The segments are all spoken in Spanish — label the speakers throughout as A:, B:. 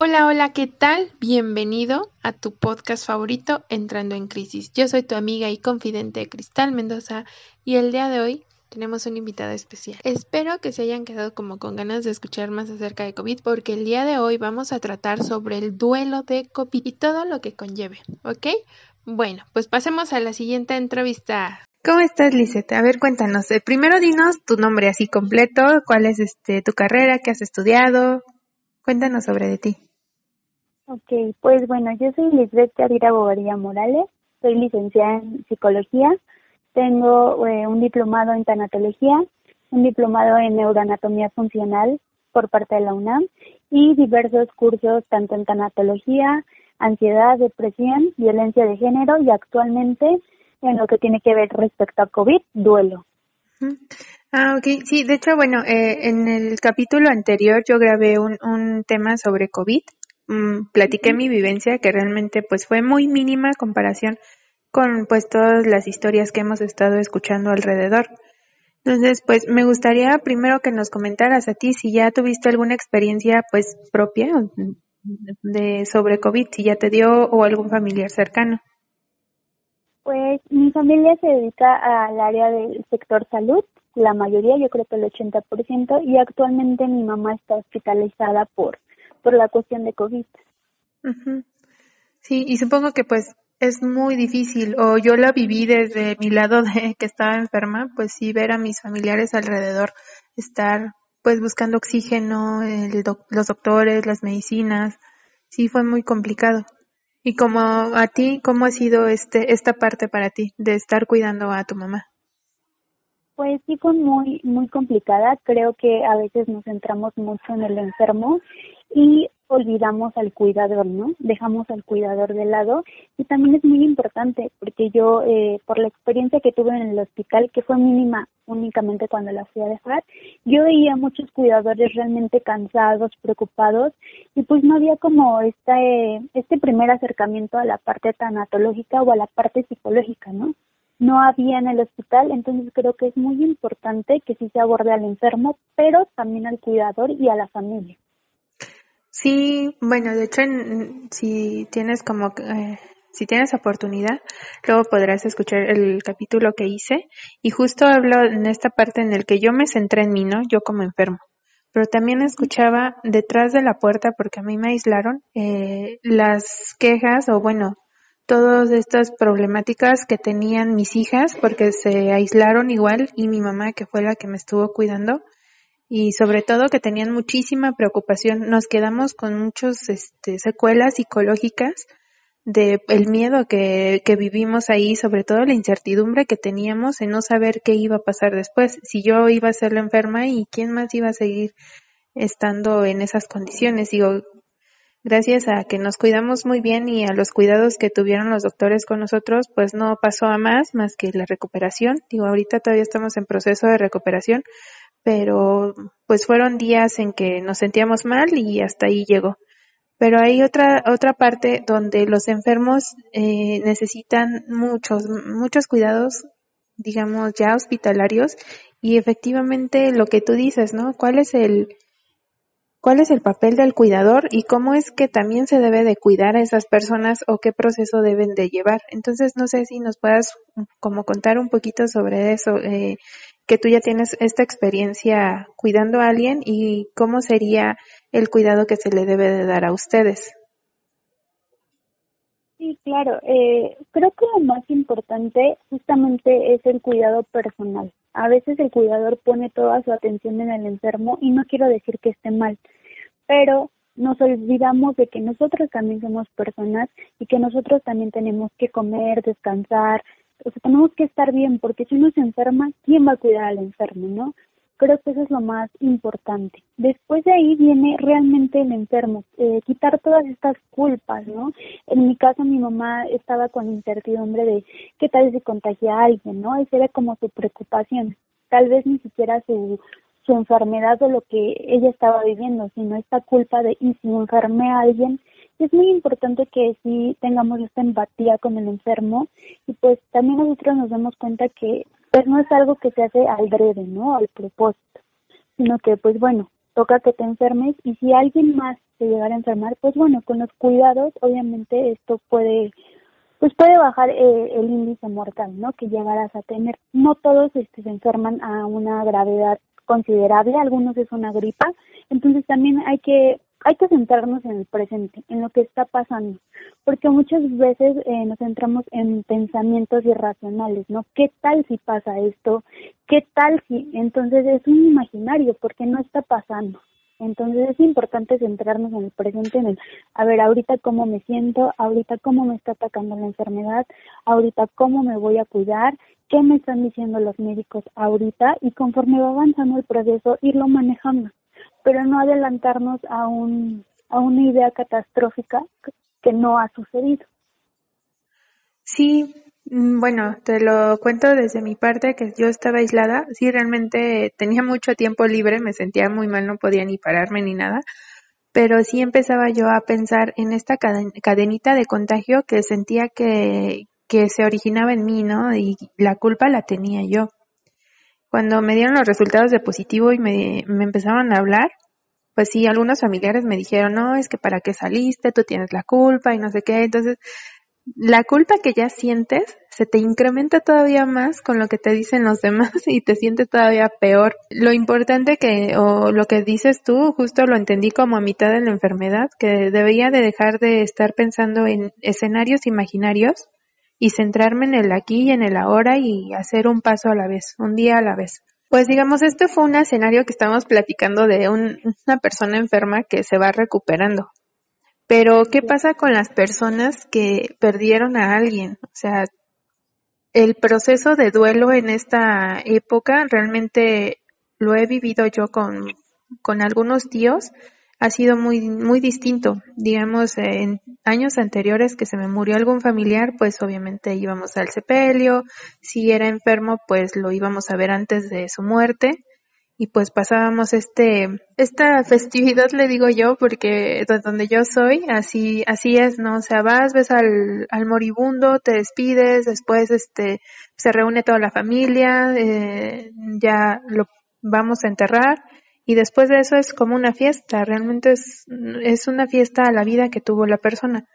A: Hola, hola, ¿qué tal? Bienvenido a tu podcast favorito, Entrando en Crisis. Yo soy tu amiga y confidente Cristal Mendoza y el día de hoy tenemos un invitado especial. Espero que se hayan quedado como con ganas de escuchar más acerca de COVID porque el día de hoy vamos a tratar sobre el duelo de COVID y todo lo que conlleve, ¿ok? Bueno, pues pasemos a la siguiente entrevista. ¿Cómo estás, Lisette? A ver, cuéntanos. Eh, primero dinos tu nombre así completo, cuál es este tu carrera, qué has estudiado. Cuéntanos sobre de ti.
B: Ok, pues bueno, yo soy Lisbeth Cadira Bobadilla Morales, soy licenciada en psicología, tengo eh, un diplomado en tanatología, un diplomado en neuroanatomía funcional por parte de la UNAM y diversos cursos tanto en tanatología, ansiedad, depresión, violencia de género y actualmente en lo que tiene que ver respecto a COVID, duelo.
A: Ah, ok. Sí, de hecho, bueno, eh, en el capítulo anterior yo grabé un, un tema sobre COVID. Mm, platiqué mi vivencia que realmente pues fue muy mínima comparación con pues todas las historias que hemos estado escuchando alrededor. Entonces, pues me gustaría primero que nos comentaras a ti si ya tuviste alguna experiencia pues propia de sobre COVID, si ya te dio o algún familiar cercano.
B: Pues mi familia se dedica al área del sector salud, la mayoría, yo creo que el 80%, y actualmente mi mamá está hospitalizada por, por la cuestión de COVID.
A: Sí, y supongo que pues es muy difícil, o yo la viví desde mi lado de que estaba enferma, pues sí ver a mis familiares alrededor, estar pues buscando oxígeno, los doctores, las medicinas, sí fue muy complicado. Y como a ti, ¿cómo ha sido este esta parte para ti de estar cuidando a tu mamá?
B: Pues sí fue muy muy complicada. Creo que a veces nos centramos mucho en el enfermo y olvidamos al cuidador, ¿no? Dejamos al cuidador de lado y también es muy importante porque yo, eh, por la experiencia que tuve en el hospital, que fue mínima únicamente cuando la fui a dejar, yo veía muchos cuidadores realmente cansados, preocupados y pues no había como este, este primer acercamiento a la parte tanatológica o a la parte psicológica, ¿no? No había en el hospital, entonces creo que es muy importante que sí se aborde al enfermo, pero también al cuidador y a la familia.
A: Sí, bueno, de hecho, si tienes como, eh, si tienes oportunidad, luego podrás escuchar el capítulo que hice y justo hablo en esta parte en el que yo me centré en mí, ¿no? Yo como enfermo. Pero también escuchaba detrás de la puerta, porque a mí me aislaron, eh, las quejas o bueno, todas estas problemáticas que tenían mis hijas porque se aislaron igual y mi mamá que fue la que me estuvo cuidando y sobre todo que tenían muchísima preocupación. Nos quedamos con muchos este, secuelas psicológicas de el miedo que, que vivimos ahí, sobre todo la incertidumbre que teníamos en no saber qué iba a pasar después, si yo iba a ser la enferma y quién más iba a seguir estando en esas condiciones. Digo, gracias a que nos cuidamos muy bien y a los cuidados que tuvieron los doctores con nosotros, pues no pasó a más más que la recuperación. Digo, ahorita todavía estamos en proceso de recuperación, pero pues fueron días en que nos sentíamos mal y hasta ahí llegó. Pero hay otra otra parte donde los enfermos eh, necesitan muchos muchos cuidados, digamos ya hospitalarios y efectivamente lo que tú dices, ¿no? ¿Cuál es el cuál es el papel del cuidador y cómo es que también se debe de cuidar a esas personas o qué proceso deben de llevar. Entonces, no sé si nos puedas como contar un poquito sobre eso. Eh, que tú ya tienes esta experiencia cuidando a alguien y cómo sería el cuidado que se le debe de dar a ustedes.
B: Sí, claro. Eh, creo que lo más importante justamente es el cuidado personal. A veces el cuidador pone toda su atención en el enfermo y no quiero decir que esté mal, pero nos olvidamos de que nosotros también somos personas y que nosotros también tenemos que comer, descansar, o sea, tenemos que estar bien, porque si uno se enferma, ¿quién va a cuidar al enfermo, no? Creo que eso es lo más importante. Después de ahí viene realmente el enfermo, eh, quitar todas estas culpas, ¿no? En mi caso, mi mamá estaba con incertidumbre de qué tal si contagia a alguien, ¿no? Esa era como su preocupación. Tal vez ni siquiera su, su enfermedad o lo que ella estaba viviendo, sino esta culpa de, y si enfermé a alguien, es muy importante que sí tengamos esta empatía con el enfermo y pues también nosotros nos damos cuenta que pues no es algo que se hace al breve, ¿no? Al propósito, sino que pues bueno, toca que te enfermes y si alguien más te llegara a enfermar, pues bueno, con los cuidados, obviamente esto puede pues puede bajar eh, el índice mortal, ¿no? Que llegarás a tener. No todos este, se enferman a una gravedad considerable, algunos es una gripa, entonces también hay que hay que centrarnos en el presente, en lo que está pasando, porque muchas veces eh, nos centramos en pensamientos irracionales, ¿no? ¿Qué tal si pasa esto? ¿Qué tal si? Entonces es un imaginario, porque no está pasando. Entonces es importante centrarnos en el presente, en el, a ver, ahorita cómo me siento, ahorita cómo me está atacando la enfermedad, ahorita cómo me voy a cuidar, qué me están diciendo los médicos ahorita y conforme va avanzando el proceso irlo manejando, pero no adelantarnos a un a una idea catastrófica que no ha sucedido.
A: Sí, Mm, bueno, te lo cuento desde mi parte que yo estaba aislada. Sí, realmente tenía mucho tiempo libre, me sentía muy mal, no podía ni pararme ni nada. Pero sí empezaba yo a pensar en esta cadenita de contagio que sentía que, que se originaba en mí, ¿no? Y la culpa la tenía yo. Cuando me dieron los resultados de positivo y me, me empezaron a hablar, pues sí, algunos familiares me dijeron, no, es que para qué saliste, tú tienes la culpa y no sé qué. Entonces, la culpa que ya sientes se te incrementa todavía más con lo que te dicen los demás y te sientes todavía peor. Lo importante que, o lo que dices tú, justo lo entendí como a mitad de la enfermedad, que debería de dejar de estar pensando en escenarios imaginarios y centrarme en el aquí y en el ahora y hacer un paso a la vez, un día a la vez. Pues digamos, este fue un escenario que estábamos platicando de una persona enferma que se va recuperando. Pero, ¿qué pasa con las personas que perdieron a alguien? O sea, el proceso de duelo en esta época realmente lo he vivido yo con, con algunos tíos, ha sido muy, muy distinto. Digamos, en años anteriores que se me murió algún familiar, pues obviamente íbamos al sepelio, si era enfermo, pues lo íbamos a ver antes de su muerte y pues pasábamos este esta festividad le digo yo porque donde yo soy así así es no o sea vas ves al, al moribundo te despides después este se reúne toda la familia eh, ya lo vamos a enterrar y después de eso es como una fiesta realmente es es una fiesta a la vida que tuvo la persona.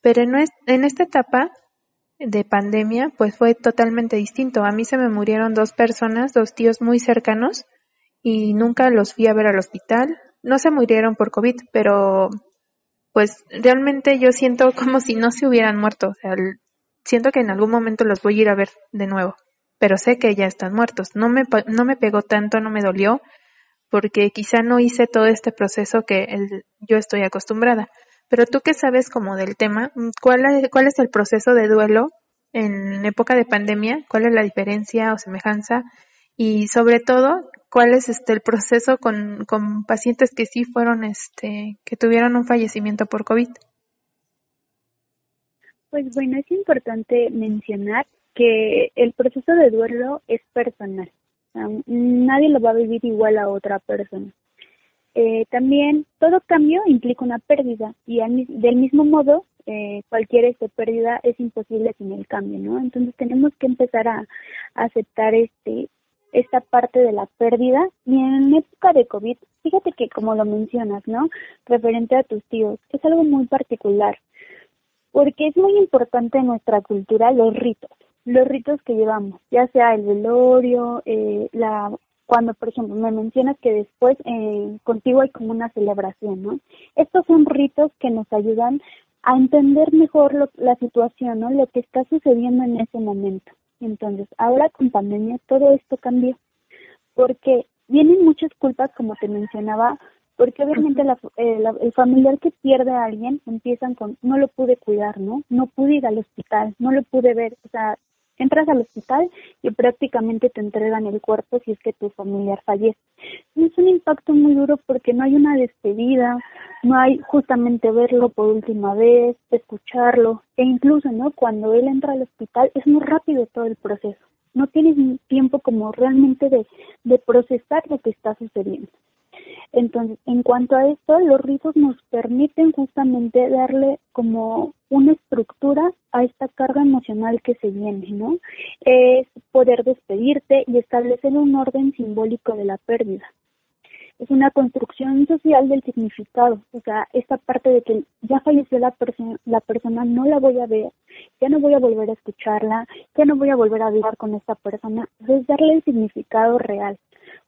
A: Pero en, en esta etapa de pandemia pues fue totalmente distinto. A mí se me murieron dos personas dos tíos muy cercanos y nunca los fui a ver al hospital. No se murieron por COVID, pero pues realmente yo siento como si no se hubieran muerto. O sea, siento que en algún momento los voy a ir a ver de nuevo, pero sé que ya están muertos. No me, no me pegó tanto, no me dolió, porque quizá no hice todo este proceso que yo estoy acostumbrada. Pero tú que sabes como del tema, ¿cuál, ¿cuál es el proceso de duelo en época de pandemia? ¿Cuál es la diferencia o semejanza? Y sobre todo, cuál es este el proceso con, con pacientes que sí fueron este que tuvieron un fallecimiento por COVID.
B: Pues bueno, es importante mencionar que el proceso de duelo es personal. nadie lo va a vivir igual a otra persona. Eh, también todo cambio implica una pérdida y del mismo modo eh, cualquier este pérdida es imposible sin el cambio, ¿no? Entonces tenemos que empezar a, a aceptar este esta parte de la pérdida y en época de COVID, fíjate que como lo mencionas, ¿no? Referente a tus tíos, es algo muy particular, porque es muy importante en nuestra cultura los ritos, los ritos que llevamos, ya sea el velorio, eh, la cuando por ejemplo me mencionas que después eh, contigo hay como una celebración, ¿no? Estos son ritos que nos ayudan a entender mejor la situación, ¿no? Lo que está sucediendo en ese momento. Entonces, ahora con pandemia todo esto cambió, porque vienen muchas culpas, como te mencionaba, porque obviamente eh, la, el familiar que pierde a alguien empiezan con, no lo pude cuidar, ¿no? No pude ir al hospital, no lo pude ver, o sea, entras al hospital y prácticamente te entregan el cuerpo si es que tu familiar fallece. Es un impacto muy duro porque no hay una despedida, no hay justamente verlo por última vez, escucharlo, e incluso, ¿no? Cuando él entra al hospital es muy rápido todo el proceso. No tienes tiempo como realmente de, de procesar lo que está sucediendo. Entonces, en cuanto a esto, los ritos nos permiten justamente darle como una estructura a esta carga emocional que se viene, ¿no? Es poder despedirte y establecer un orden simbólico de la pérdida es una construcción social del significado, o sea, esta parte de que ya falleció la, persona, la persona, no la voy a ver, ya no voy a volver a escucharla, ya no voy a volver a hablar con esta persona, es darle el significado real,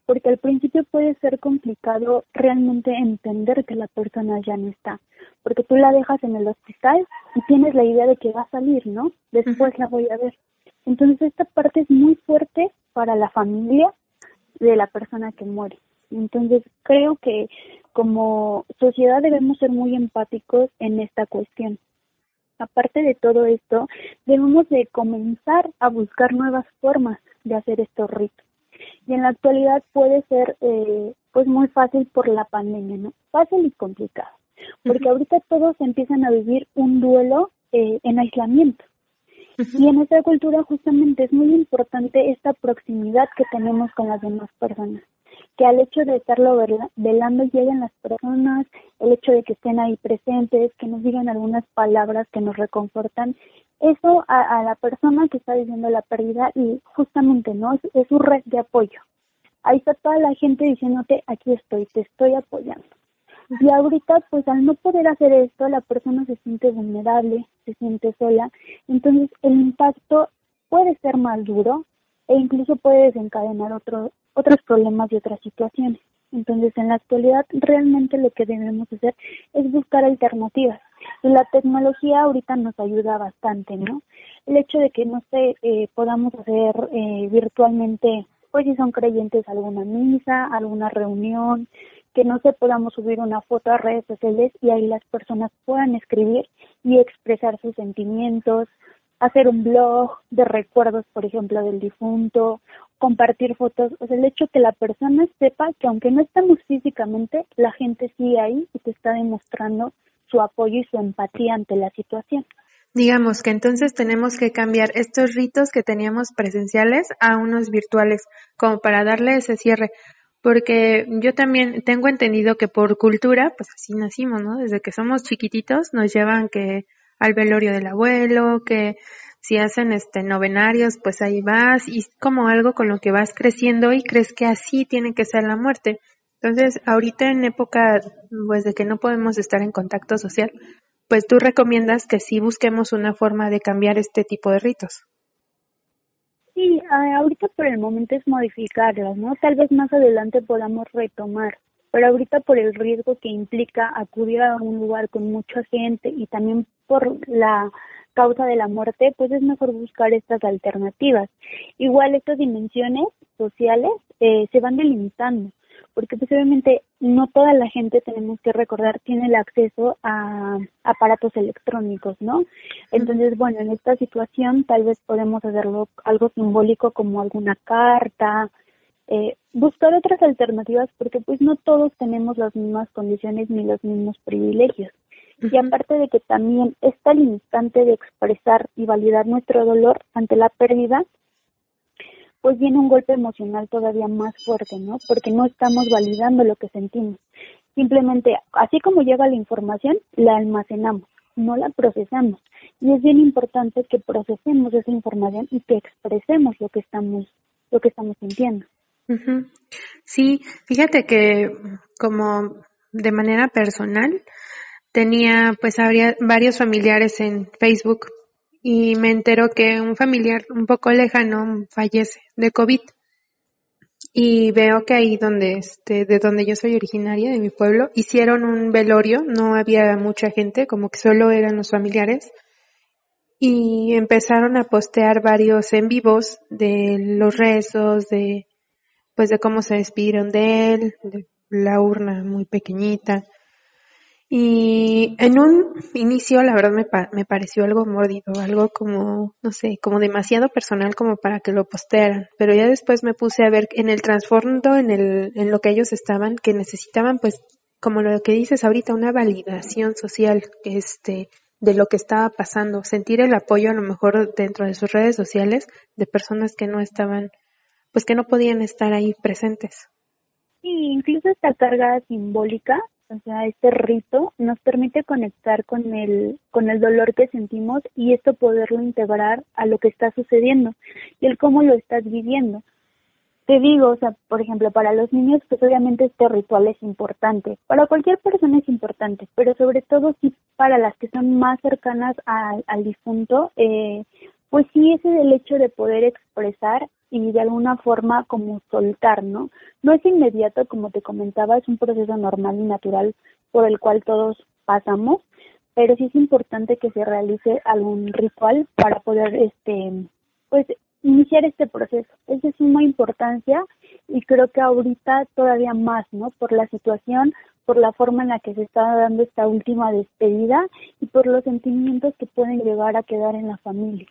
B: porque al principio puede ser complicado realmente entender que la persona ya no está, porque tú la dejas en el hospital y tienes la idea de que va a salir, ¿no? Después la voy a ver. Entonces esta parte es muy fuerte para la familia de la persona que muere. Entonces, creo que como sociedad debemos ser muy empáticos en esta cuestión. Aparte de todo esto, debemos de comenzar a buscar nuevas formas de hacer estos ritos. Y en la actualidad puede ser eh, pues muy fácil por la pandemia, ¿no? Fácil y complicado. Porque ahorita todos empiezan a vivir un duelo eh, en aislamiento. Y en esta cultura justamente es muy importante esta proximidad que tenemos con las demás personas que al hecho de estarlo velando lleguen las personas, el hecho de que estén ahí presentes, que nos digan algunas palabras que nos reconfortan, eso a, la persona que está viviendo la pérdida y justamente no es, su red de apoyo. Ahí está toda la gente diciéndote aquí estoy, te estoy apoyando. Y ahorita, pues al no poder hacer esto, la persona se siente vulnerable, se siente sola, entonces el impacto puede ser más duro e incluso puede desencadenar otro, otros problemas y otras situaciones. Entonces, en la actualidad, realmente lo que debemos hacer es buscar alternativas. Y la tecnología ahorita nos ayuda bastante, ¿no? El hecho de que, no sé, eh, podamos hacer eh, virtualmente, pues si son creyentes, alguna misa, alguna reunión, que no se podamos subir una foto a redes sociales y ahí las personas puedan escribir y expresar sus sentimientos, hacer un blog de recuerdos, por ejemplo, del difunto, compartir fotos, o sea, el hecho que la persona sepa que aunque no estamos físicamente, la gente sigue ahí y te está demostrando su apoyo y su empatía ante la situación.
A: Digamos que entonces tenemos que cambiar estos ritos que teníamos presenciales a unos virtuales, como para darle ese cierre, porque yo también tengo entendido que por cultura, pues así nacimos, ¿no? Desde que somos chiquititos nos llevan que al velorio del abuelo, que si hacen este novenarios, pues ahí vas y es como algo con lo que vas creciendo y crees que así tiene que ser la muerte. Entonces, ahorita en época pues de que no podemos estar en contacto social, pues tú recomiendas que sí busquemos una forma de cambiar este tipo de ritos.
B: Sí, ahorita por el momento es modificarlas, ¿no? Tal vez más adelante podamos retomar, pero ahorita por el riesgo que implica acudir a un lugar con mucha gente y también por la causa de la muerte, pues es mejor buscar estas alternativas. Igual estas dimensiones sociales eh, se van delimitando, porque pues obviamente no toda la gente tenemos que recordar tiene el acceso a aparatos electrónicos, ¿no? Entonces, bueno, en esta situación tal vez podemos hacerlo algo simbólico como alguna carta, eh, buscar otras alternativas porque pues no todos tenemos las mismas condiciones ni los mismos privilegios. Y aparte de que también esta limitante de expresar y validar nuestro dolor ante la pérdida, pues viene un golpe emocional todavía más fuerte, ¿no? Porque no estamos validando lo que sentimos. Simplemente, así como llega la información, la almacenamos, no la procesamos. Y es bien importante que procesemos esa información y que expresemos lo que estamos, lo que estamos sintiendo.
A: Sí, fíjate que como de manera personal, tenía pues habría varios familiares en Facebook y me enteró que un familiar un poco lejano fallece de COVID. Y veo que ahí donde este, de donde yo soy originaria, de mi pueblo, hicieron un velorio, no había mucha gente, como que solo eran los familiares, y empezaron a postear varios en vivos de los rezos, de pues de cómo se despidieron de él, de la urna muy pequeñita, y en un inicio, la verdad, me, me pareció algo mordido, algo como, no sé, como demasiado personal como para que lo postearan. Pero ya después me puse a ver en el trasfondo, en, el, en lo que ellos estaban, que necesitaban, pues, como lo que dices ahorita, una validación social, este, de lo que estaba pasando, sentir el apoyo a lo mejor dentro de sus redes sociales de personas que no estaban, pues que no podían estar ahí presentes.
B: Sí, incluso esta carga simbólica o este rito nos permite conectar con el, con el dolor que sentimos y esto poderlo integrar a lo que está sucediendo y el cómo lo estás viviendo. Te digo, o sea, por ejemplo, para los niños, pues obviamente este ritual es importante. Para cualquier persona es importante, pero sobre todo sí para las que son más cercanas al, difunto, eh, pues sí, ese es el hecho de poder expresar y de alguna forma como soltar, ¿no? No es inmediato, como te comentaba, es un proceso normal y natural por el cual todos pasamos, pero sí es importante que se realice algún ritual para poder, este, pues, iniciar este proceso. Es de suma importancia y creo que ahorita todavía más, ¿no? Por la situación, por la forma en la que se está dando esta última despedida y por los sentimientos que pueden llegar a quedar en la familia.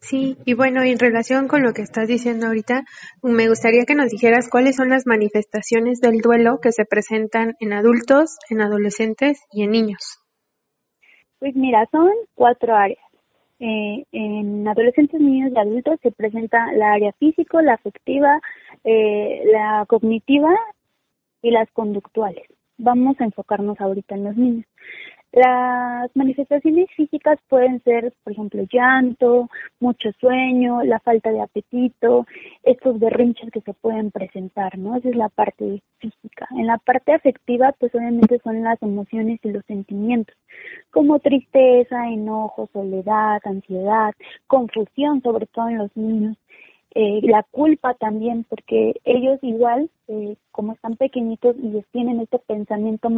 A: Sí, y bueno, en relación con lo que estás diciendo ahorita, me gustaría que nos dijeras cuáles son las manifestaciones del duelo que se presentan en adultos, en adolescentes y en niños.
B: Pues mira, son cuatro áreas. Eh, en adolescentes, niños y adultos se presenta la área físico, la afectiva, eh, la cognitiva y las conductuales. Vamos a enfocarnos ahorita en los niños. Las manifestaciones físicas pueden ser, por ejemplo, llanto, mucho sueño, la falta de apetito, estos berrinches que se pueden presentar, ¿no? Esa es la parte física. En la parte afectiva, pues obviamente son las emociones y los sentimientos, como tristeza, enojo, soledad, ansiedad, confusión, sobre todo en los niños, eh, la culpa también, porque ellos igual, eh, como están pequeñitos y tienen este pensamiento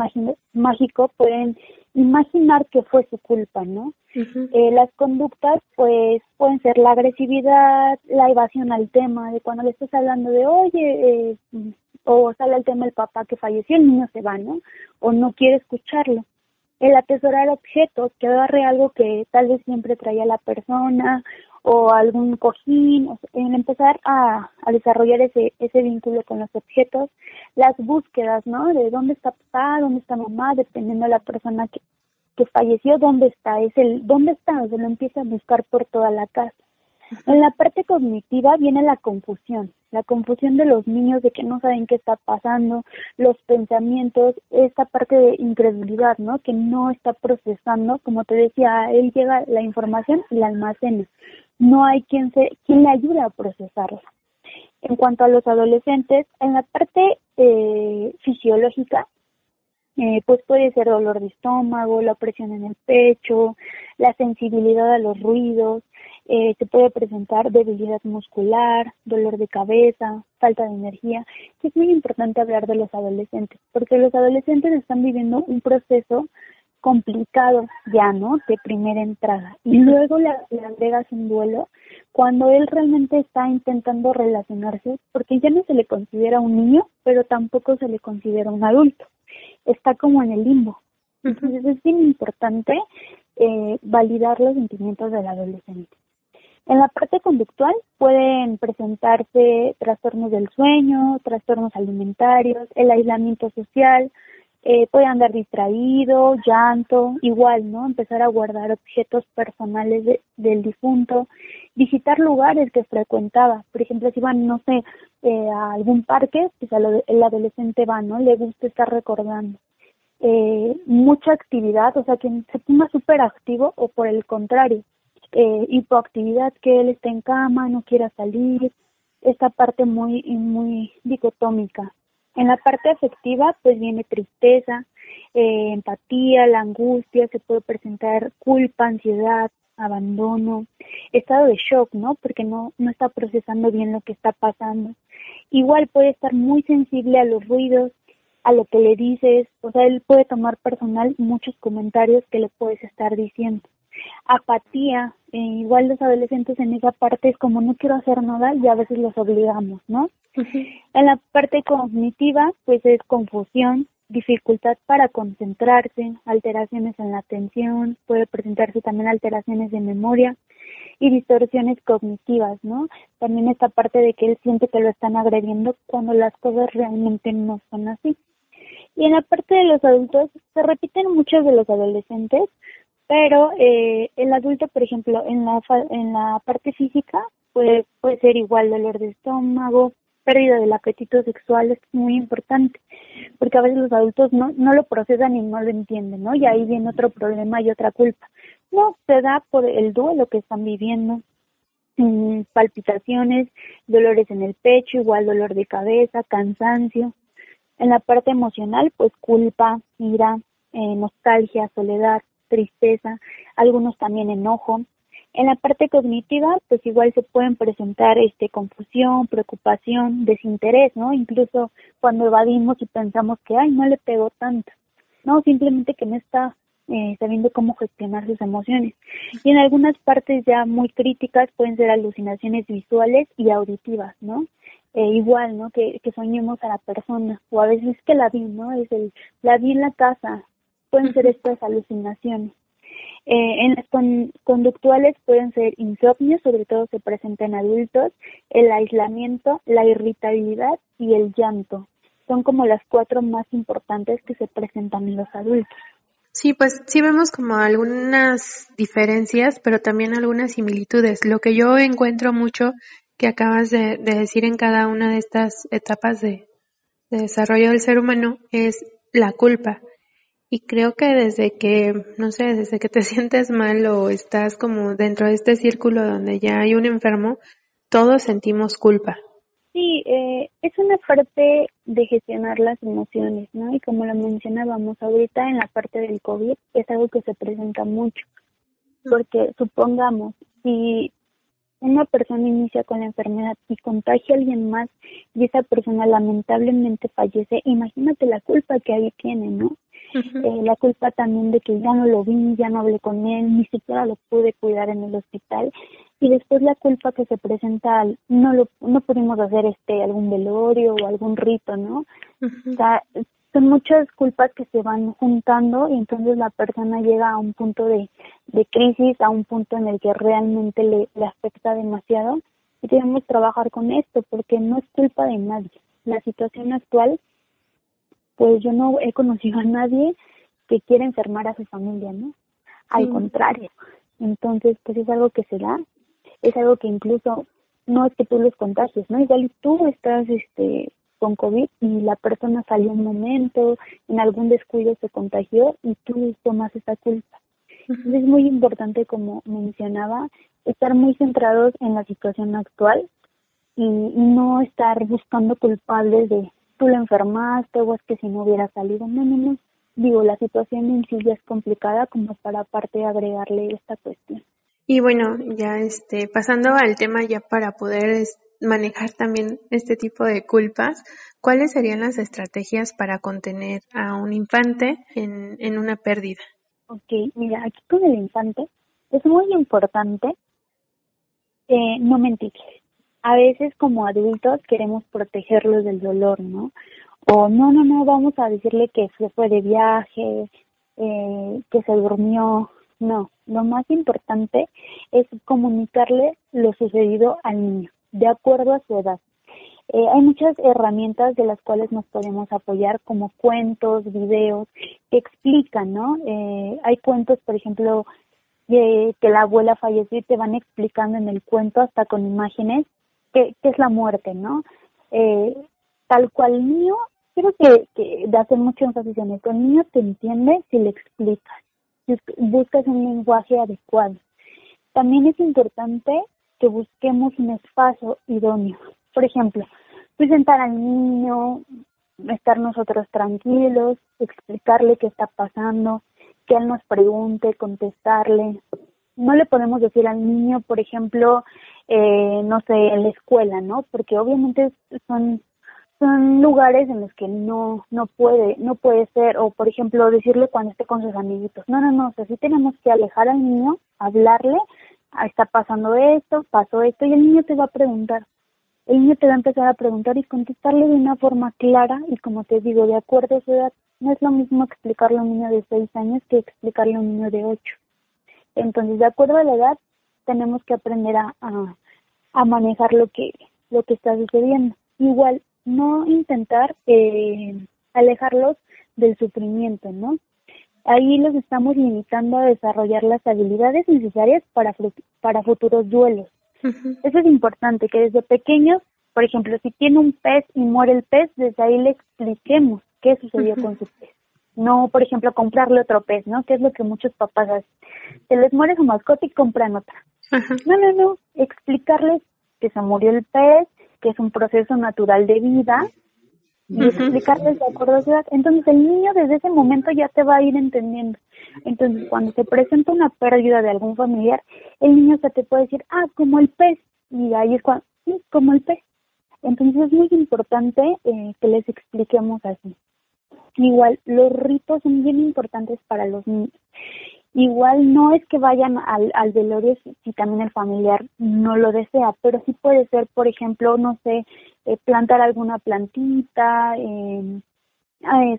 B: mágico, pueden imaginar que fue su culpa, ¿no? eh, las conductas, pues, pueden ser la agresividad, la evasión al tema, de cuando le estás hablando de, oye, eh, o sale el tema del papá que falleció, el niño se va, ¿no? O no quiere escucharlo el atesorar objetos, que agarre algo que tal vez siempre traía la persona o algún cojín, en empezar a, a desarrollar ese, ese vínculo con los objetos, las búsquedas, ¿no? De dónde está papá, dónde está mamá, dependiendo de la persona que, que falleció, dónde está, es el, dónde está, se lo empieza a buscar por toda la casa. En la parte cognitiva viene la confusión, la confusión de los niños de que no saben qué está pasando, los pensamientos, esta parte de incredulidad, ¿no? Que no está procesando, como te decía, él llega la información y la almacena. No hay quien se, quien le ayude a procesarla. En cuanto a los adolescentes, en la parte eh, fisiológica, eh, pues puede ser dolor de estómago, la presión en el pecho, la sensibilidad a los ruidos, eh, se puede presentar debilidad muscular, dolor de cabeza, falta de energía. es muy importante hablar de los adolescentes, porque los adolescentes están viviendo un proceso complicado ya, ¿no? De primera entrada. Y luego le, le, agregas un duelo cuando él realmente está intentando relacionarse, porque ya no se le considera un niño, pero tampoco se le considera un adulto. Está como en el limbo. Entonces es bien importante eh, validar los sentimientos del adolescente. En la parte conductual pueden presentarse trastornos del sueño, trastornos alimentarios, el aislamiento social, eh, puede andar distraído, llanto, igual, ¿no? Empezar a guardar objetos personales del difunto, visitar lugares que frecuentaba. Por ejemplo, si van, no sé, eh, a algún parque, pues el adolescente va, ¿no? Le gusta estar recordando. Eh, mucha actividad, o sea, que se ponga súper activo o por el contrario, eh, hipoactividad, que él está en cama, no quiera salir, esta parte muy, muy dicotómica. En la parte afectiva, pues viene tristeza, eh, empatía, la angustia, se puede presentar culpa, ansiedad, abandono, estado de shock, ¿no? Porque no, no está procesando bien lo que está pasando. Igual puede estar muy sensible a los ruidos, a lo que le dices, o sea, él puede tomar personal muchos comentarios que le puedes estar diciendo apatía, eh, igual los adolescentes en esa parte es como no quiero hacer nada y a veces los obligamos, ¿no? En la parte cognitiva, pues es confusión, dificultad para concentrarse, alteraciones en la atención, puede presentarse también alteraciones de memoria y distorsiones cognitivas, ¿no? También esta parte de que él siente que lo están agrediendo cuando las cosas realmente no son así. Y en la parte de los adultos, se repiten muchos de los adolescentes, pero eh, el adulto, por ejemplo, en la, en la parte física puede, puede ser igual dolor de estómago, pérdida del apetito sexual es muy importante, porque a veces los adultos no, no lo procesan y no lo entienden, ¿no? Y ahí viene otro problema y otra culpa. No, se da por el duelo que están viviendo, mm, palpitaciones, dolores en el pecho, igual dolor de cabeza, cansancio. En la parte emocional, pues culpa, ira, eh, nostalgia, soledad, tristeza, algunos también enojo, en la parte cognitiva, pues igual se pueden presentar este confusión, preocupación, desinterés, ¿no? Incluso cuando evadimos y pensamos que, ay, no le pegó tanto. No, simplemente que no está eh, sabiendo cómo gestionar sus emociones. Y en algunas partes ya muy críticas pueden ser alucinaciones visuales y auditivas, ¿no? Eh, igual, ¿no? Que, que soñemos a la persona, o a veces que la vi, ¿no? Es el, la vi en la casa, pueden ser estas alucinaciones. Eh, en las conductuales pueden ser insomnio, sobre todo se presenta en adultos, el aislamiento, la irritabilidad y el llanto. Son como las cuatro más importantes que se presentan en los adultos.
A: Sí, pues sí vemos como algunas diferencias, pero también algunas similitudes. Lo que yo encuentro mucho que acabas de, decir en cada una de estas etapas de desarrollo del ser humano es la culpa. Y creo que desde que, no sé, desde que te sientes mal o estás como dentro de este círculo donde ya hay un enfermo, todos sentimos culpa.
B: Sí, eh, es una parte de gestionar las emociones, ¿no? Y como lo mencionábamos ahorita en la parte del COVID, es algo que se presenta mucho. Porque supongamos, si una persona inicia con la enfermedad y contagia a alguien más y esa persona lamentablemente fallece, imagínate la culpa que ahí tiene, ¿no? Eh, la culpa también de que ya no lo vi, ya no hablé con él, ni siquiera lo pude cuidar en el hospital y después la culpa que se presenta al no lo no pudimos hacer este algún velorio o algún rito, ¿no? O sea, son muchas culpas que se van juntando y entonces la persona llega a un punto de, de crisis, a un punto en el que realmente le, le afecta demasiado y debemos trabajar con esto porque no es culpa de nadie. La situación actual, pues yo no he conocido a nadie que quiera enfermar a su familia, ¿no? Al contrario. Entonces, pues es algo que se da, es algo que incluso no es que tú los contagies, ¿no? Igual tú estás este con COVID y la persona salió un momento, en algún descuido se contagió y tú tomas esa culpa. es muy importante, como mencionaba, estar muy centrados en la situación actual y, no estar buscando culpables de tú lo enfermaste o es que si no hubiera salido. No, no, no. Digo, la situación en sí ya es complicada como para aparte agregarle esta cuestión.
A: Y bueno, ya este, pasando al tema ya para poder manejar también este tipo de culpas, ¿cuáles serían las estrategias para contener a un infante en, en una pérdida?
B: Ok, mira, aquí con el infante es muy importante eh, no mentirles. A veces como adultos queremos protegerlos del dolor, ¿no? O no, no, no, vamos a decirle que se fue de viaje, eh, que se durmió. No, lo más importante es comunicarle lo sucedido al niño de acuerdo a su edad. Eh, hay muchas herramientas de las cuales nos podemos apoyar, como cuentos, videos, que explican, ¿no? Eh, hay cuentos, por ejemplo, que la abuela falleció y te van explicando en el cuento, hasta con imágenes, qué, es la muerte, ¿no? Eh, tal cual niño, creo que, que de hacer mucho énfasis en el niño te entiende si le explicas, buscas un lenguaje adecuado. También es importante que busquemos un espacio idóneo. Por ejemplo, presentar al niño, estar nosotros tranquilos, explicarle qué está pasando, que él nos pregunte, contestarle. No le podemos decir al niño, por ejemplo, eh, no sé, en la escuela, ¿no? Porque obviamente son son lugares en los que no no puede no puede ser o por ejemplo decirle cuando esté con sus amiguitos no no no o sea sí tenemos que alejar al niño hablarle Ah, está pasando esto, pasó esto, y el niño te va a preguntar. El niño te va a empezar a preguntar y contestarle de una forma clara y como te digo, de acuerdo a su edad. No es lo mismo explicarle a un niño de 6 años que explicarle a un niño de 8. Entonces, de acuerdo a la edad, tenemos que aprender a, a, manejar lo que, lo que está sucediendo. Igual, no intentar eh, alejarlos del sufrimiento, ¿no? Ahí los estamos limitando a desarrollar las habilidades necesarias para, para futuros duelos. Eso es importante, que desde pequeños Por ejemplo, si tiene un pez y muere el pez, desde ahí le expliquemos qué sucedió con su pez. No, por ejemplo, comprarle otro pez, ¿no? Que es lo que muchos papás hacen. Se les muere su mascota y compran otra. No, no, no. Explicarles que se murió el pez, que es un proceso natural de vida, y explicarles de acuerdo a su edad. Entonces el niño desde ese momento ya te va a ir entendiendo. Entonces cuando se presenta una pérdida de algún familiar, el niño se te puede decir, ah, como el pez. Y ahí es cuando, sí, como el pez. Entonces es muy importante eh, que les expliquemos así. Igual, los ritos son bien importantes para los niños. Igual no es que vayan al, velorio si, también el familiar no lo desea, pero sí puede ser, por ejemplo, no sé, eh, plantar alguna plantita, eh,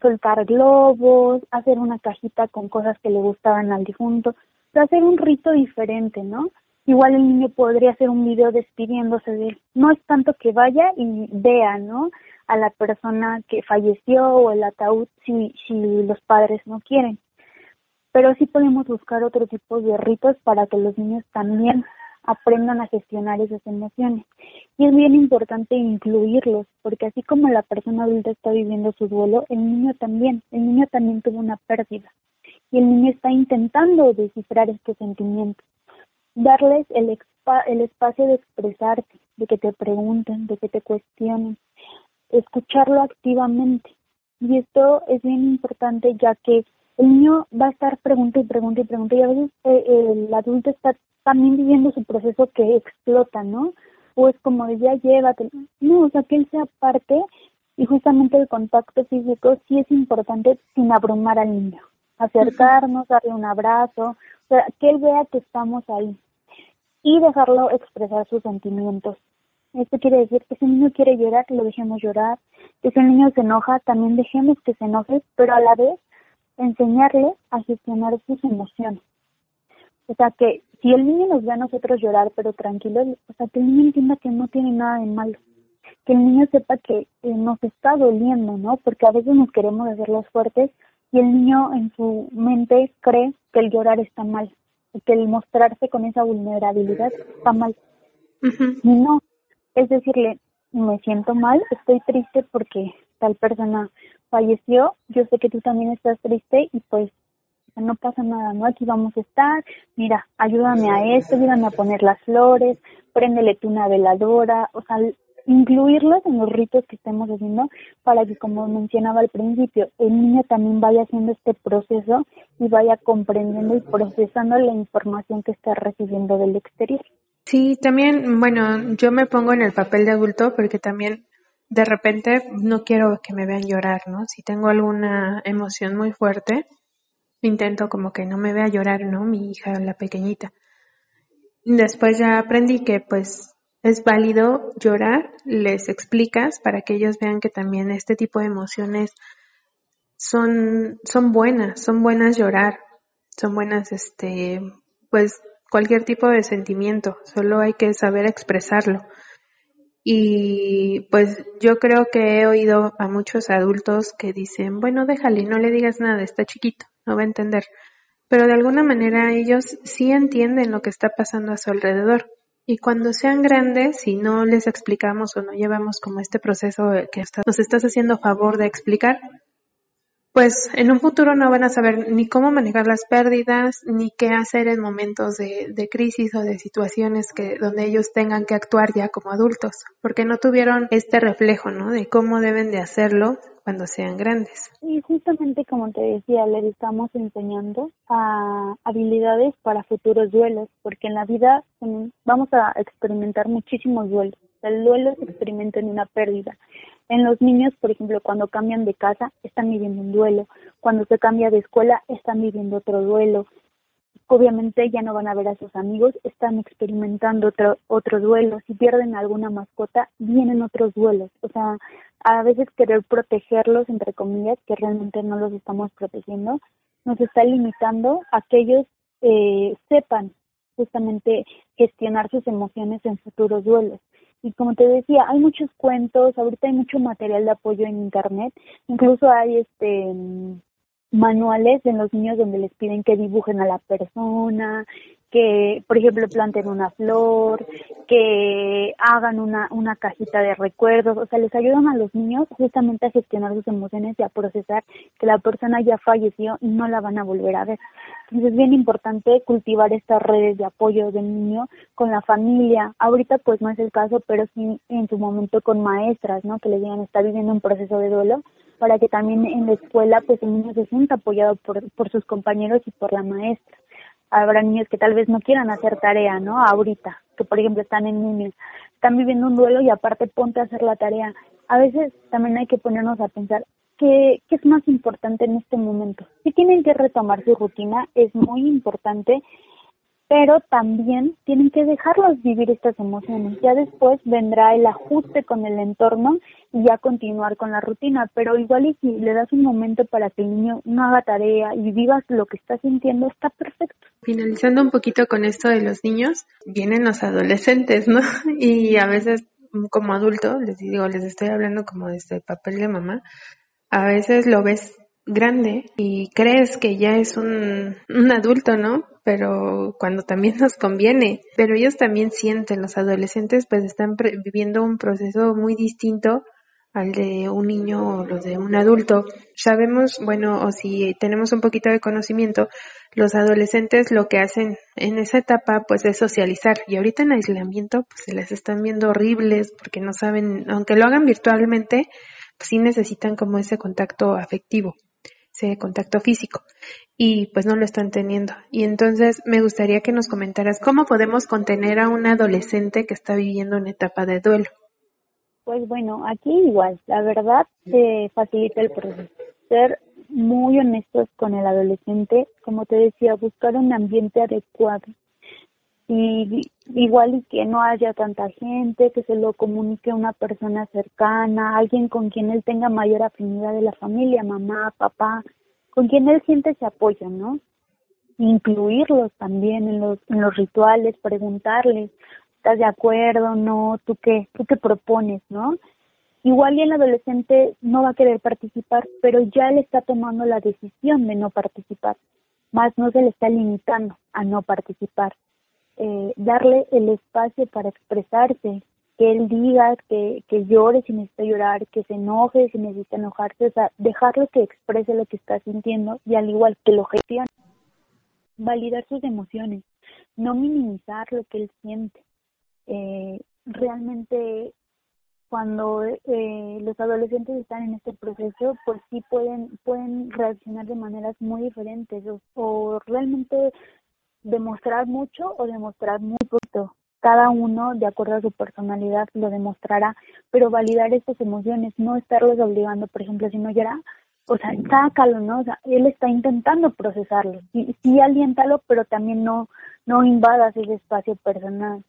B: soltar globos, hacer una cajita con cosas que le gustaban al difunto, hacer un rito diferente, ¿no? igual el niño podría hacer un video despidiéndose de. No es tanto que vaya y vea, ¿no? A la persona que falleció o el ataúd si, si los padres no quieren. Pero sí podemos buscar otro tipo de ritos para que los niños también aprendan a gestionar esas emociones. Y es bien importante incluirlos, porque así como la persona adulta está viviendo su duelo, el niño también, el niño también tuvo una pérdida. Y el niño está intentando descifrar estos sentimientos darles el, el espacio de expresarte, de que te pregunten, de que te cuestionen, escucharlo activamente. Y esto es bien importante ya que el niño va a estar preguntando y preguntando y preguntando y a veces eh, el adulto está también viviendo su proceso que explota, ¿no? O es como ya llévate. No, o sea, que él sea parte y justamente el contacto físico sí es importante sin abrumar al niño. Acercarnos, darle un abrazo, o sea, que él vea que estamos ahí y dejarlo expresar sus sentimientos. Esto quiere decir que si un niño quiere llorar, lo dejemos llorar. Que si un niño se enoja, también dejemos que se enoje, pero a la vez enseñarle a gestionar sus emociones. O sea, que si el niño nos ve a nosotros llorar, pero tranquilo, o sea, que el niño entienda que no tiene nada de malo. Que el niño sepa que eh, nos está doliendo, ¿no? Porque a veces nos queremos hacer los fuertes y el niño en su mente cree que el llorar está mal que el mostrarse con esa vulnerabilidad está mal. Y no, es decirle, me siento mal, estoy triste porque tal persona falleció, yo sé que tú también estás triste y pues no pasa nada, ¿no? Aquí vamos a estar, mira, ayúdame a esto, ayúdame a poner las flores, préndele tú una veladora, o sea, incluirlos en los ritos que estemos haciendo para que, como mencionaba al principio, el niño también vaya haciendo este proceso y vaya comprendiendo y procesando la información que está recibiendo del exterior.
A: Sí, también, bueno, yo me pongo en el papel de adulto porque también de repente no quiero que me vean llorar, ¿no? Si tengo alguna emoción muy fuerte, intento como que no me vea llorar, ¿no? Mi hija, la pequeñita. Después ya aprendí que pues es válido llorar, les explicas para que ellos vean que también este tipo de emociones son, son buenas, son buenas llorar, son buenas, este, pues cualquier tipo de sentimiento, solo hay que saber expresarlo. Y pues yo creo que he oído a muchos adultos que dicen, bueno, déjale, no le digas nada, está chiquito, no va a entender. Pero de alguna manera ellos sí entienden lo que está pasando a su alrededor. Y cuando sean grandes, si no les explicamos o no llevamos como este proceso que nos estás haciendo favor de explicar, pues en un futuro no van a saber ni cómo manejar las pérdidas, ni qué hacer en momentos de, de, crisis o de situaciones que donde ellos tengan que actuar ya como adultos, porque no tuvieron este reflejo, ¿no? De cómo deben de hacerlo cuando sean grandes.
B: Y justamente como te decía, les estamos enseñando a habilidades para futuros duelos, porque en la vida vamos a experimentar muchísimos duelos. El duelo se experimenta en una pérdida. En los niños, por ejemplo, cuando cambian de casa, están viviendo un duelo. Cuando se cambia de escuela, están viviendo otro duelo obviamente ya no van a ver a sus amigos, están experimentando otro, otro duelo, si pierden alguna mascota, vienen otros duelos, o sea, a veces querer protegerlos, entre comillas, que realmente no los estamos protegiendo, nos está limitando a que ellos eh, sepan justamente gestionar sus emociones en futuros duelos. Y como te decía, hay muchos cuentos, ahorita hay mucho material de apoyo en internet, incluso hay este manuales en los niños donde les piden que dibujen a la persona, que, por ejemplo, planten una flor, que hagan una, una cajita de recuerdos, o sea, les ayudan a los niños justamente a gestionar sus emociones y a procesar que la persona ya falleció y no la van a volver a ver. Entonces es bien importante cultivar estas redes de apoyo del niño con la familia. Ahorita pues no es el caso, pero sí en su momento con maestras, ¿no? Que le digan está viviendo un proceso de duelo para que también en la escuela pues el niño se sienta apoyado por, por sus compañeros y por la maestra. Habrá niños que tal vez no quieran hacer tarea, ¿no? Ahorita, que por ejemplo están en niños, están viviendo un duelo y aparte ponte a hacer la tarea. A veces también hay que ponernos a pensar, ¿qué, qué es más importante en este momento? Si tienen que retomar su rutina, es muy importante pero también tienen que dejarlos vivir estas emociones. Ya después vendrá el ajuste con el entorno y ya continuar con la rutina, pero igual y si le das un momento para que el niño no haga tarea y vivas lo que está sintiendo, está perfecto.
A: Finalizando un poquito con esto de los niños, vienen los adolescentes, ¿no? Y a veces como adulto, les digo, les estoy hablando como desde el papel de mamá, a veces lo ves grande y crees que ya es un, adulto, ¿no? pero cuando también nos conviene. Pero ellos también sienten, los adolescentes pues están viviendo un proceso muy distinto al de un niño o los de un adulto. Sabemos, bueno, o si tenemos un poquito de conocimiento, los adolescentes lo que hacen en esa etapa pues es socializar y ahorita en aislamiento pues se les están viendo horribles porque no saben, aunque lo hagan virtualmente, pues sí necesitan como ese contacto afectivo ese contacto físico y pues no lo están teniendo. Y entonces me gustaría que nos comentaras cómo podemos contener a un adolescente que está viviendo una etapa de duelo.
B: Pues bueno, aquí igual, la verdad se facilita el proceso. Ser muy honestos con el adolescente, como te decía, buscar un ambiente adecuado. Y igual y que no haya tanta gente, que se lo comunique a una persona cercana, alguien con quien él tenga mayor afinidad de la familia, mamá, papá, con quien él siente ese apoyo, ¿no? Incluirlos también en los, en los rituales, preguntarles, ¿estás de acuerdo? ¿No? ¿Tú qué? ¿Tú qué propones? ¿No? Igual y el adolescente no va a querer participar, pero ya él está tomando la decisión de no participar, más no se le está limitando a no participar. Eh, darle el espacio para expresarse, que él diga que, que llore si necesita llorar, que se enoje si necesita enojarse, o sea, dejarlo que exprese lo que está sintiendo y al igual que lo gestione. Validar sus emociones, no minimizar lo que él siente. Eh, realmente cuando eh, los adolescentes están en este proceso, pues sí pueden pueden reaccionar de maneras muy diferentes o, o realmente demostrar mucho o demostrar muy poco cada uno, de acuerdo a su personalidad, lo demostrará, pero validar estas emociones, no estarlos obligando, por ejemplo, si no llora, o sea, sácalo, ¿no? O sea, él está intentando procesarlo. Sí, sí aliéntalo, pero también no, no invadas ese espacio personal.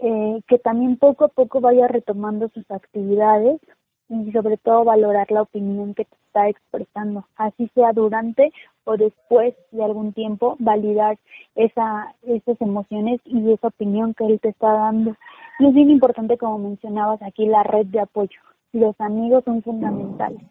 B: Eh, que también poco a poco vaya retomando sus actividades y sobre todo valorar la opinión que te expresando, así sea durante o después de algún tiempo, validar esa, esas emociones y esa opinión que él te está dando. Y es bien importante, como mencionabas aquí, la red de apoyo. Los amigos son fundamentales.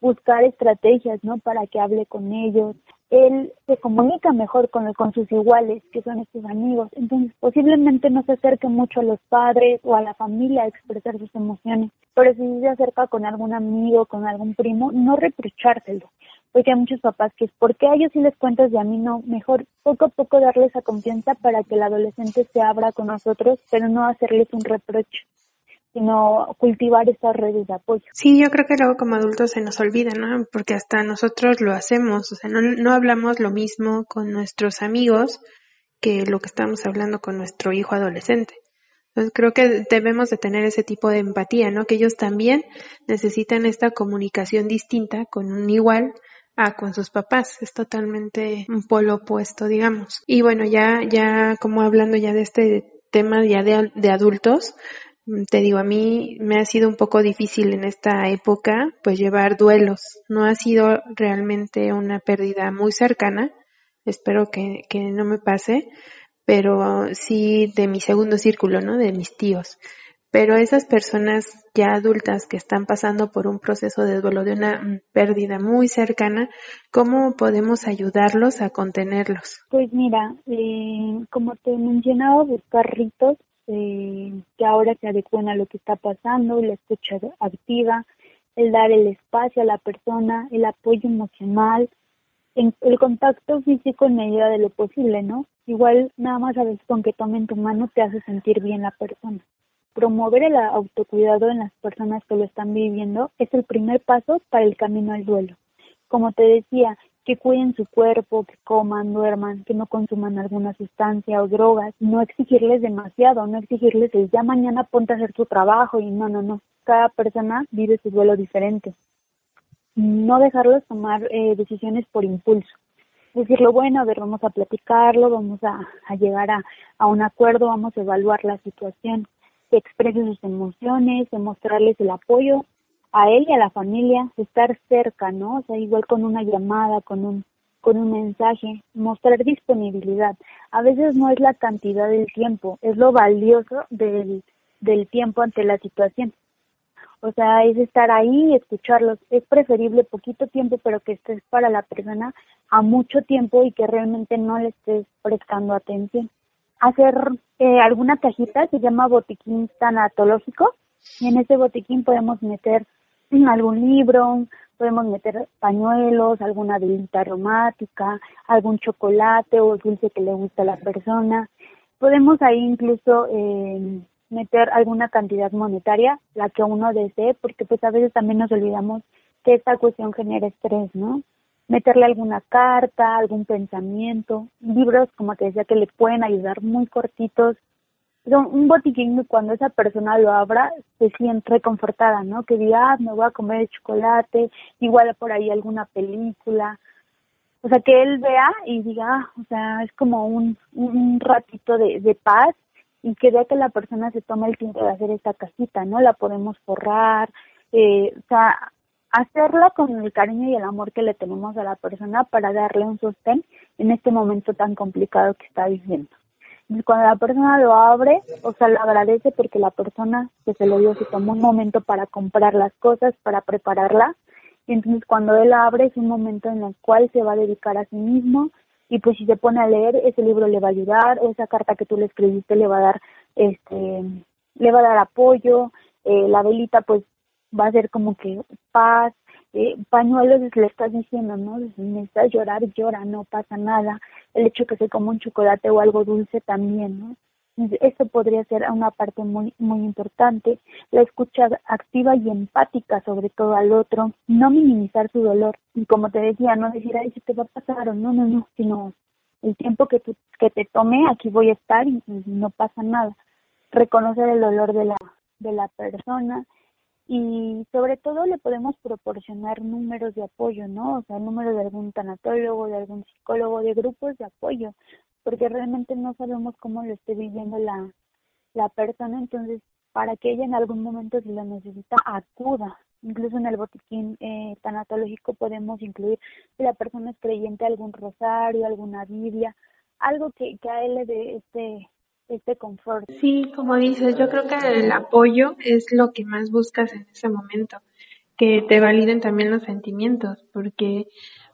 B: Buscar estrategias, ¿no? Para que hable con ellos, él se comunica mejor con, sus iguales, que son estos amigos. Entonces, posiblemente no se acerque mucho a los padres o a la familia a expresar sus emociones, pero si se acerca con algún amigo, con algún primo, no reprochárselo, porque hay muchos papás que es, ¿por qué a ellos sí les cuentas y a mí no? Mejor poco a poco darle esa confianza para que el adolescente se abra con nosotros, pero no hacerles un reproche sino cultivar estas redes de apoyo.
A: Sí, yo creo que luego como adultos se nos olvida, ¿no? Porque hasta nosotros lo hacemos, o sea, no, no hablamos lo mismo con nuestros amigos que lo que estamos hablando con nuestro hijo adolescente. Entonces creo que debemos de tener ese tipo de empatía, ¿no? Que ellos también necesitan esta comunicación distinta con un igual a con sus papás. Es totalmente un polo opuesto, digamos. Y bueno, ya, ya como hablando ya de este tema ya de, de adultos, te digo, a mí me ha sido un poco difícil en esta época, pues llevar duelos. No ha sido realmente una pérdida muy cercana, espero que, que no me pase, pero sí de mi segundo círculo, ¿no? De mis tíos. pero esas personas ya adultas que están pasando por un proceso de duelo de una mm, pérdida muy cercana, ¿cómo podemos ayudarlos a contenerlos?
B: Pues mira, eh, como te mencionaba, buscar ritos eh, que ahora se adecuen a lo que está pasando, la escucha activa, el dar el espacio a la persona, el apoyo emocional, el contacto físico en medida de lo posible, ¿no? Igual nada más a veces con que tomen tu mano te hace sentir bien la persona promover el autocuidado en las personas que lo están viviendo es el primer paso para el camino al duelo. Como te decía, que cuiden su cuerpo, que coman, duerman, que no consuman alguna sustancia o drogas, no exigirles demasiado, no exigirles el ya mañana ponte a hacer tu trabajo y no, no, no. Cada persona vive su duelo diferente. No dejarlos tomar eh, decisiones por impulso. Decirlo, bueno, a ver, vamos a platicarlo, vamos a, llegar a, un acuerdo, vamos a evaluar la situación que exprese sus emociones, de mostrarles el apoyo a él y a la familia, estar cerca, ¿no? O sea, igual con una llamada, con un con un mensaje, mostrar disponibilidad. A veces no es la cantidad del tiempo, es lo valioso del, del tiempo ante la situación. O sea, es estar ahí y escucharlos. Es preferible poquito tiempo, pero que estés para la persona a mucho tiempo y que realmente no le estés prestando atención hacer eh, alguna cajita, se llama botiquín tanatológico, y en ese botiquín podemos meter algún libro, podemos meter pañuelos, alguna velita aromática, algún chocolate o dulce que le gusta a la persona. Podemos ahí incluso eh, meter alguna cantidad monetaria, la que uno desee, porque pues a veces también nos olvidamos que esta cuestión genera estrés, ¿no? meterle alguna carta, algún pensamiento, libros, como te decía, que le pueden ayudar muy cortitos. Un botiquín cuando esa persona lo abra se siente reconfortada, ¿no? Que diga, ah, me voy a comer chocolate, igual por ahí alguna película. O sea, que él vea y diga, ah, o sea, es como un, un ratito de, de paz y que vea que la persona se tome el tiempo de hacer esta casita, ¿no? La podemos forrar, eh, o sea, hacerla con el cariño y el amor que le tenemos a la persona para darle un sostén en este momento tan complicado que está viviendo. Cuando la persona lo abre, o sea, lo agradece porque la persona que se lo dio se tomó un momento para comprar las cosas, para prepararla. Y entonces cuando él abre es un momento en el cual se va a dedicar a sí mismo y pues si se pone a leer, ese libro le va a ayudar, esa carta que tú le escribiste le va a dar, este, le va a dar apoyo, eh, la velita pues va a ser como que paz, eh, pañuelos le estás diciendo, ¿no? Si necesitas llorar, llora, no pasa nada. El hecho que se coma un chocolate o algo dulce también, ¿no? Esto podría ser una parte muy, muy importante. La escucha activa y empática, sobre todo al otro. No minimizar su dolor. Y como te decía, no decir, ay, si te va a pasar o no, no, no, sino el tiempo que, tú, que te tome, aquí voy a estar y, y no pasa nada. Reconocer el dolor de la, de la persona y sobre todo le podemos proporcionar números de apoyo, ¿no? O sea, números de algún tanatólogo, de algún psicólogo, de grupos de apoyo, porque realmente no sabemos cómo lo esté viviendo la, la persona, entonces para que ella en algún momento si lo necesita acuda. Incluso en el botiquín eh, tanatológico podemos incluir si la persona es creyente algún rosario, alguna Biblia, algo que, que a él le dé este este confort.
A: Sí, como dices, yo creo que el apoyo es lo que más buscas en ese momento, que te validen también los sentimientos, porque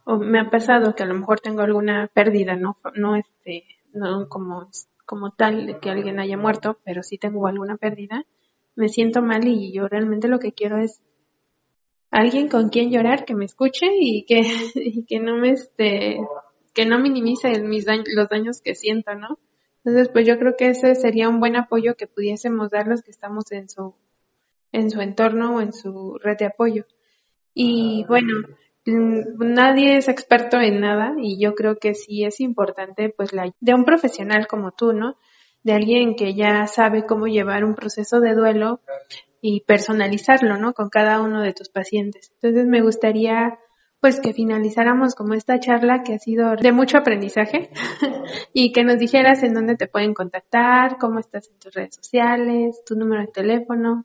A: me ha pasado que a lo mejor tengo alguna pérdida, no, no este, no como, como tal que alguien haya muerto, pero sí tengo alguna pérdida, me siento mal y yo realmente lo que quiero es alguien con quien llorar, que me escuche y que, y que no me este, que no minimice mis daños, los daños que siento, ¿no? Entonces, pues yo creo que ese sería un buen apoyo que pudiésemos dar los que estamos en su, en su entorno o en su red de apoyo. Y bueno, mm, nadie es experto en nada y yo creo que sí es importante pues la de un profesional como tú, ¿no? De alguien que ya sabe cómo llevar un proceso de duelo y personalizarlo, ¿no? Con cada uno de tus pacientes. Entonces me gustaría pues que finalizáramos como esta charla que ha sido de mucho aprendizaje y que nos dijeras en dónde te pueden contactar, cómo estás en tus redes sociales, tu número de teléfono.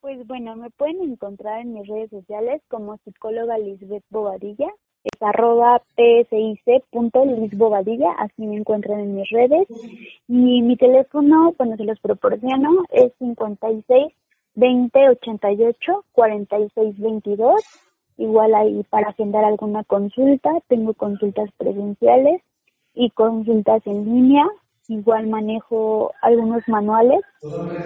B: Pues bueno, me pueden encontrar en mis redes sociales como psicóloga Lisbeth Bobadilla. es arroba psic.lisbobadilla, así me encuentran en mis redes. Y mi teléfono, bueno, se los proporciono, es 56 20 88 46 22. Igual ahí para agendar alguna consulta, tengo consultas presenciales y consultas en línea. Igual manejo algunos manuales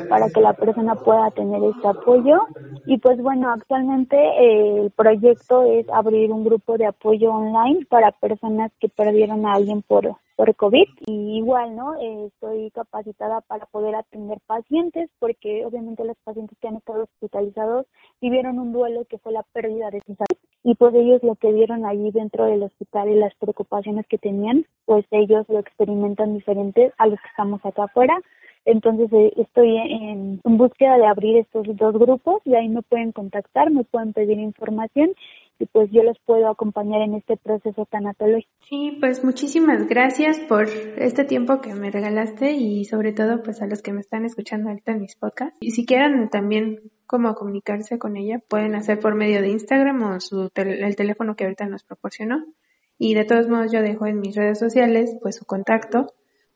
B: para que la persona pueda tener este apoyo. Y pues bueno actualmente eh, el proyecto es abrir un grupo de apoyo online para personas que perdieron a alguien por por COVID y igual, ¿no? Eh, estoy capacitada para poder atender pacientes porque obviamente los pacientes que han estado hospitalizados vivieron un duelo que fue la pérdida de su salud y pues ellos lo que vieron allí dentro del hospital y las preocupaciones que tenían, pues ellos lo experimentan diferente a los que estamos acá afuera. Entonces eh, estoy en, búsqueda de abrir estos dos grupos y ahí me pueden contactar, me pueden pedir información y pues yo los puedo acompañar en este proceso tanatológico.
A: Sí, pues muchísimas gracias por este tiempo que me regalaste y sobre todo pues a los que me están escuchando ahorita en mis podcasts. Y si quieren también como comunicarse con ella, pueden hacer por medio de Instagram o su el teléfono que ahorita nos proporcionó. Y de todos modos yo dejo en mis redes sociales pues su contacto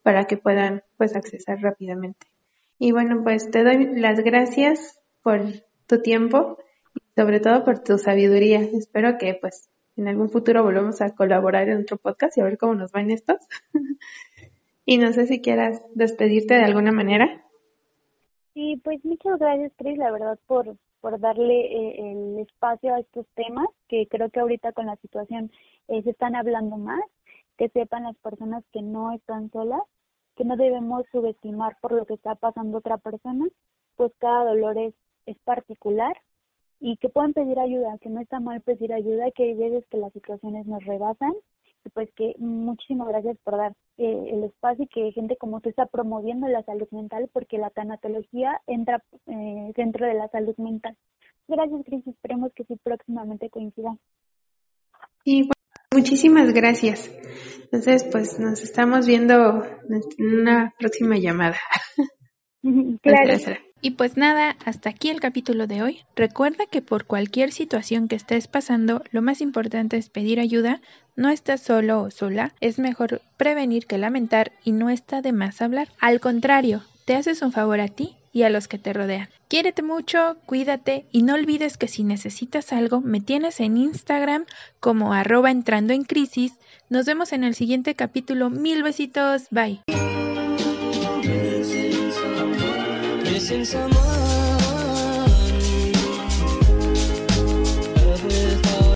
A: para que puedan pues accesar rápidamente. Y bueno, pues te doy las gracias por tu tiempo sobre todo por tu sabiduría. Espero que pues en algún futuro volvamos a colaborar en otro podcast y a ver cómo nos van estos. y no sé si quieras despedirte de alguna manera.
B: Sí, pues muchas gracias, Cris, la verdad, por, por darle eh, el espacio a estos temas, que creo que ahorita con la situación eh, se están hablando más, que sepan las personas que no están solas, que no debemos subestimar por lo que está pasando otra persona, pues cada dolor es, es particular y que puedan pedir ayuda, que no está mal pedir ayuda, que hay veces que las situaciones nos rebasan y pues que muchísimas gracias por dar eh, el espacio y que gente como tú está promoviendo la salud mental porque la tanatología entra eh, dentro de la salud mental. Gracias, Cris. Esperemos que sí próximamente coincidan.
A: Y muchísimas gracias. Entonces, pues nos estamos viendo en una próxima llamada.
B: claro.
C: Y pues nada, hasta aquí el capítulo de hoy. Recuerda que por cualquier situación que estés pasando, lo más importante es pedir ayuda. No estás solo o sola, es mejor prevenir que lamentar y no está de más hablar. Al contrario, te haces un favor a ti y a los que te rodean. Quiérete mucho, cuídate y no olvides que si necesitas algo, me tienes en Instagram como arroba entrando en crisis. Nos vemos en el siguiente capítulo. Mil besitos, bye.